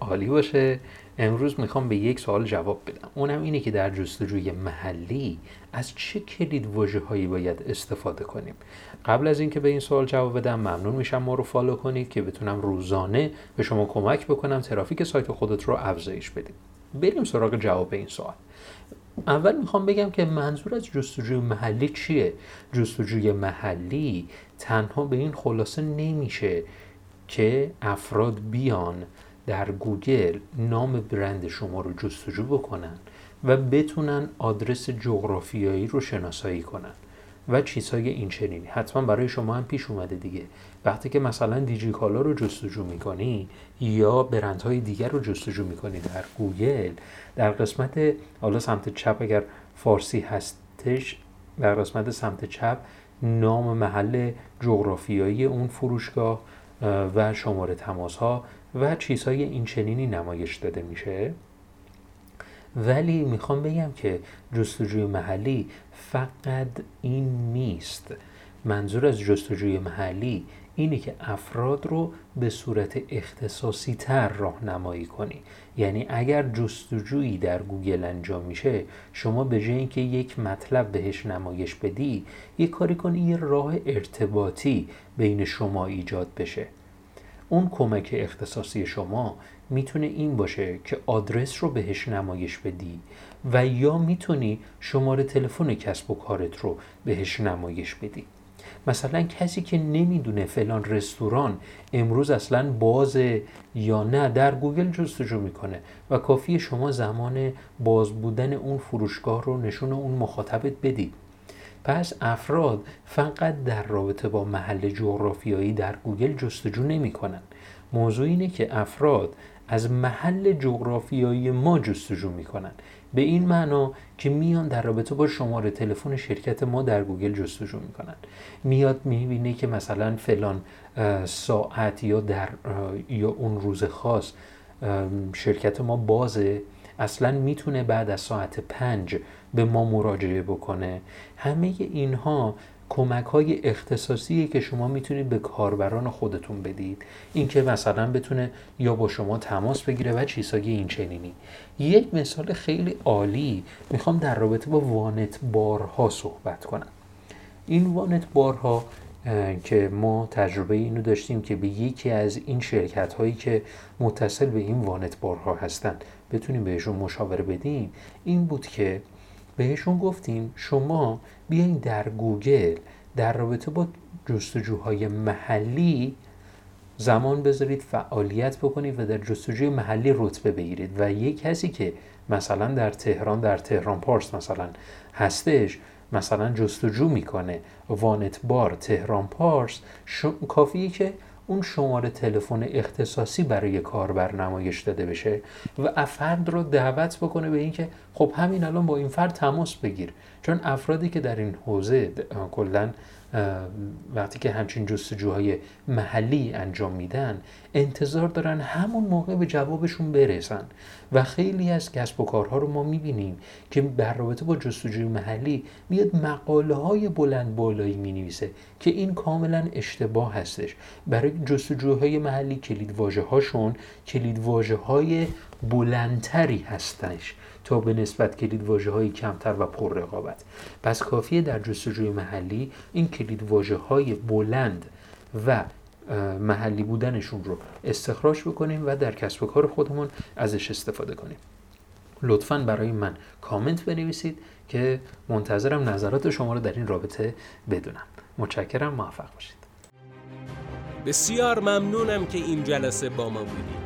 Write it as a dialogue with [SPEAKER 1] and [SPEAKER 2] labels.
[SPEAKER 1] عالی باشه. امروز می‌خوام به یک سوال جواب بدم. اونم اینه که در جستجوی محلی از چه کلید واژه هایی باید استفاده کنیم؟ قبل از اینکه به این سوال جواب بدم ممنون میشم ما رو فالو کنید که بتونم روزانه به شما کمک بکنم ترافیک سایت خودت رو افزایش بدیم. بریم سراغ جواب این سوال. اول می‌خوام بگم که منظور از جستجوی محلی چیه؟ جستجوی محلی تنها به این خلاصه نمیشه که افراد بیان در گوگل نام برند شما رو جستجو بکنن و بتونن آدرس جغرافیایی رو شناسایی کنن و چیزهای این چنینی حتما برای شما هم پیش اومده دیگه. وقتی که مثلا دیجیکالا رو جستجو می‌کنی یا برندهای دیگر رو جستجو می‌کنی در گوگل در قسمت حالا سمت چپ اگر فارسی هستش در قسمت سمت چپ نام محل جغرافیایی اون فروشگاه و شماره تماس ها و چیزهای این چنینی نمایش داده میشه. ولی می‌خوام بگم که جستجوی محلی فقط این نیست. منظور از جستجوی محلی اینه که افراد رو به صورت اختصاصی تر راهنمایی کنی. یعنی اگر جستجویی در گوگل انجام میشه شما به جای اینکه یک مطلب بهش نمایش بدی یه کاری کنی یه راه ارتباطی بین شما ایجاد بشه. اون کمک اختصاصی شما می‌تونه این باشه که آدرس رو بهش نمایش بدی و یا می‌تونی شماره تلفن کسب و کارت رو بهش نمایش بدی. مثلا کسی که نمی‌دونه فلان رستوران امروز اصلا بازه یا نه در گوگل جستجو می‌کنه و کافیه شما زمان باز بودن اون فروشگاه رو نشون اون مخاطبت بدید پس افراد فقط در رابطه با محل جغرافیایی در گوگل جستجو نمی کنن. موضوع اینه که افراد از محل جغرافیایی ما جستجو می‌کنن به این معنا که میان در رابطه با شماره تلفن شرکت ما در گوگل جستجو می‌کنن. میاد می‌بینه که مثلا فلان ساعت یا در یا اون روز خاص شرکت ما بازه. اصلا می‌تونه بعد از ساعت پنج به ما مراجعه بکنه. همه اینها کمک های اختصاصی که شما می‌تونید به کاربران خودتون بدید. اینکه مثلا بتونه یا با شما تماس بگیره و چیزهای این چنینی. یک مثال خیلی عالی می‌خوام در رابطه با وانت بارها صحبت کنم. این وانت بارها که ما تجربه اینو داشتیم که به یکی از این شرکت هایی که متصل به این وانت بارها هستن بتونیم بهشون مشاوره بدیم این بود که بهشون گفتیم شما بیاین در گوگل در رابطه با جستجوهای محلی زمان بذارید فعالیت بکنید و در جستجوی محلی رتبه بگیرید. و یک کسی که مثلا در تهران در تهران پارس مثلا هستش مثلا جستجو می‌کنه. وانت بار تهران پارس کافیه که اون شماره تلفن اختصاصی برای کاربر نمایش داده بشه و افراد رو دعوت بکنه به اینکه خب همین الان با این فرد تماس بگیر. چون افرادی که در این حوزه کلا وقتی که همچین جستجوهای محلی انجام میدن انتظار دارن همون موقع به جوابشون برسن. و خیلی از کسب و کارها رو ما می‌بینیم که در رابطه با جستجوی محلی میاد مقاله های بلند بالایی می‌نویسه که این کاملا اشتباه هستش. برای جستجوهای محلی کلید واژه هاشون کلید واژه های بلندتری هستش تا به نسبت کلید واژه های کمتر و پر رقابت. پس کافیه در جستجوی محلی این کلید واژه های بلند و محلی بودنشون رو استخراج بکنیم و در کسب و کار خودمون ازش استفاده کنیم. لطفا برای من کامنت بنویسید که منتظرم نظرات شما رو در این رابطه بدونم. متشکرم موفق باشید.
[SPEAKER 2] بسیار ممنونم که این جلسه با ما بودید.